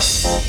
し。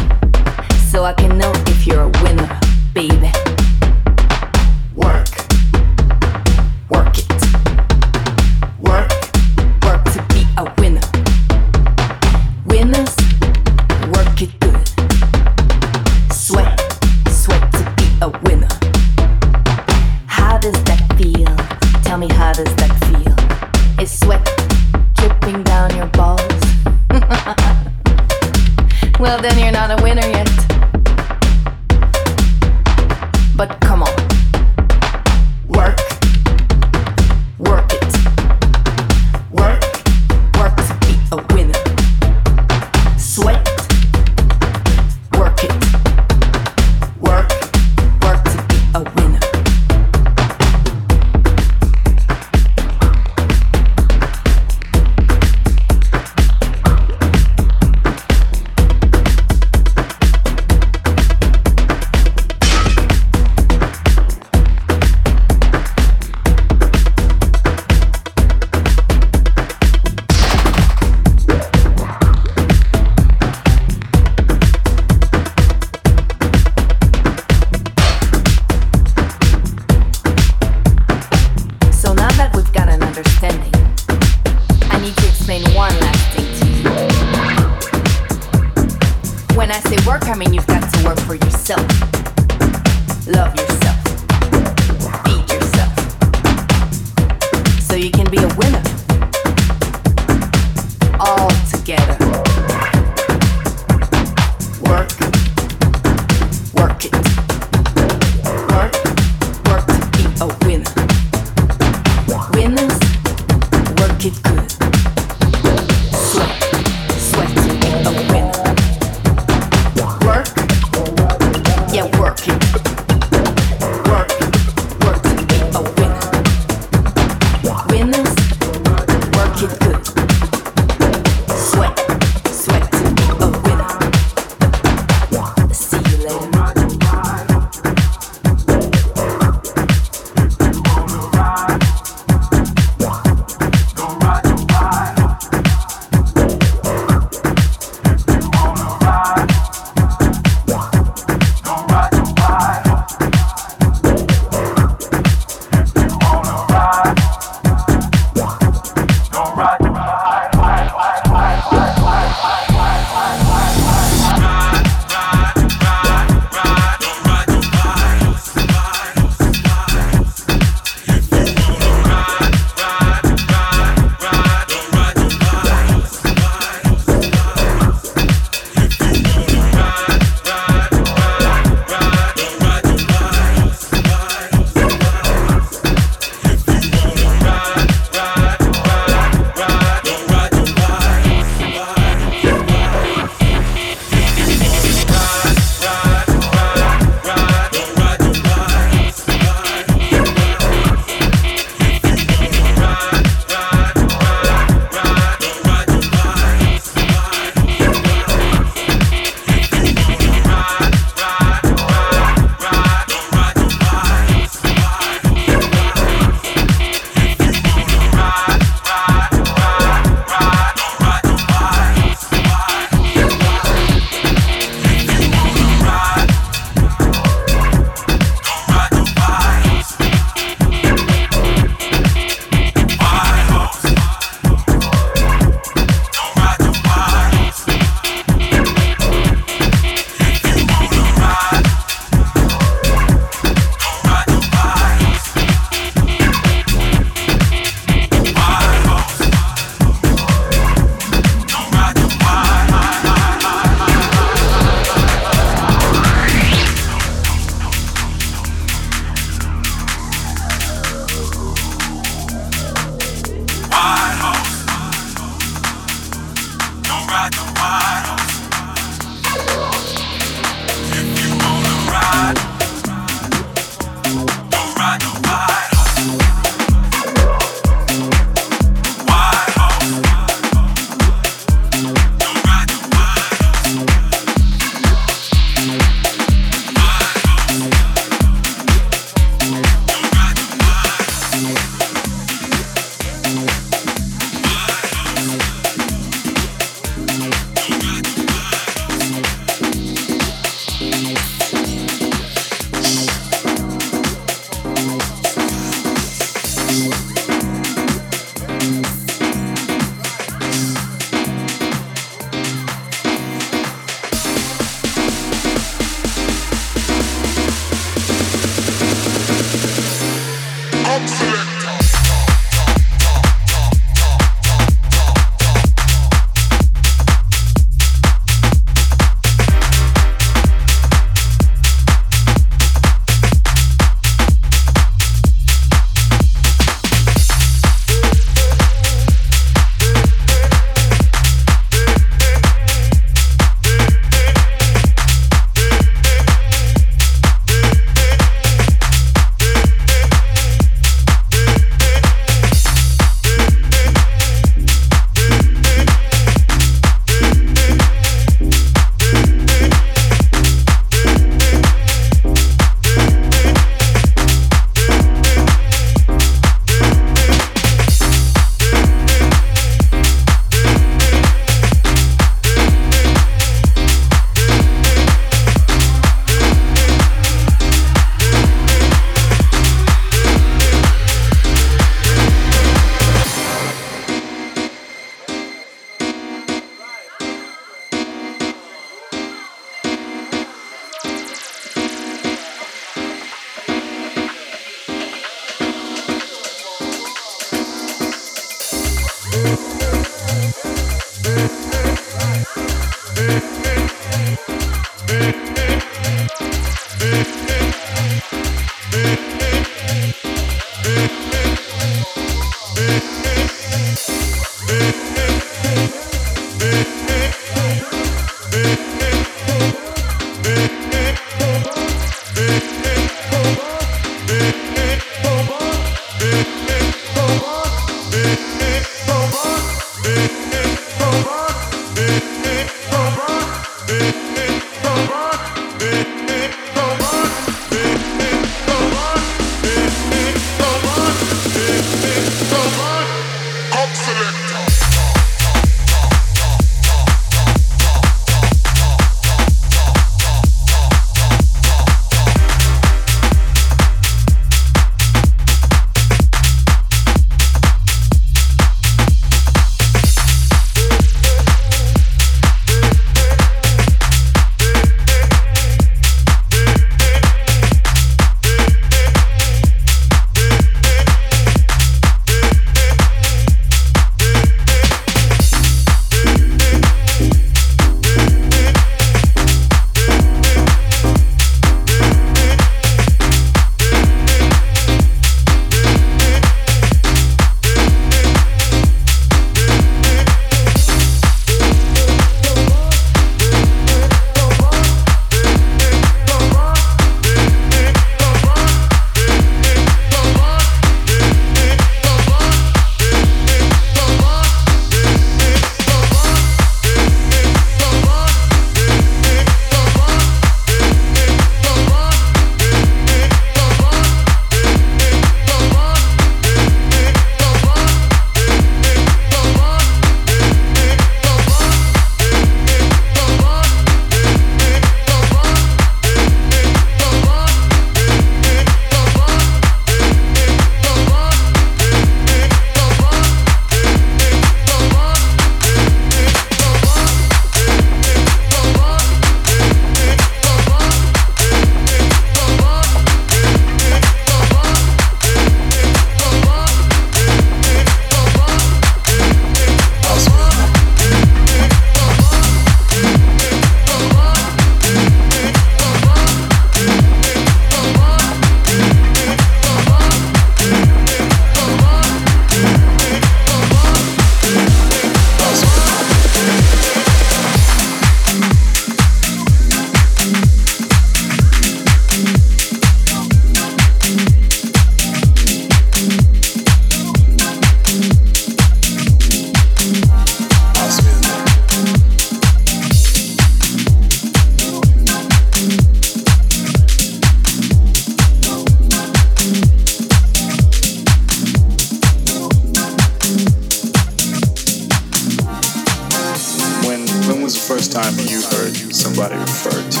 time you heard somebody refer to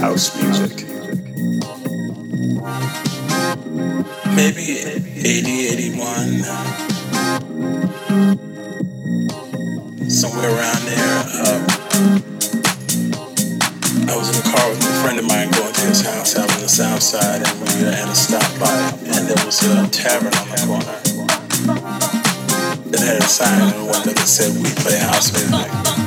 house music? Maybe 80, 81, somewhere around there. Uh, I was in a car with a friend of mine going to his house out on the south side, and we were at a stop by, and there was a tavern on the corner that had a sign in the window that said, We play house music.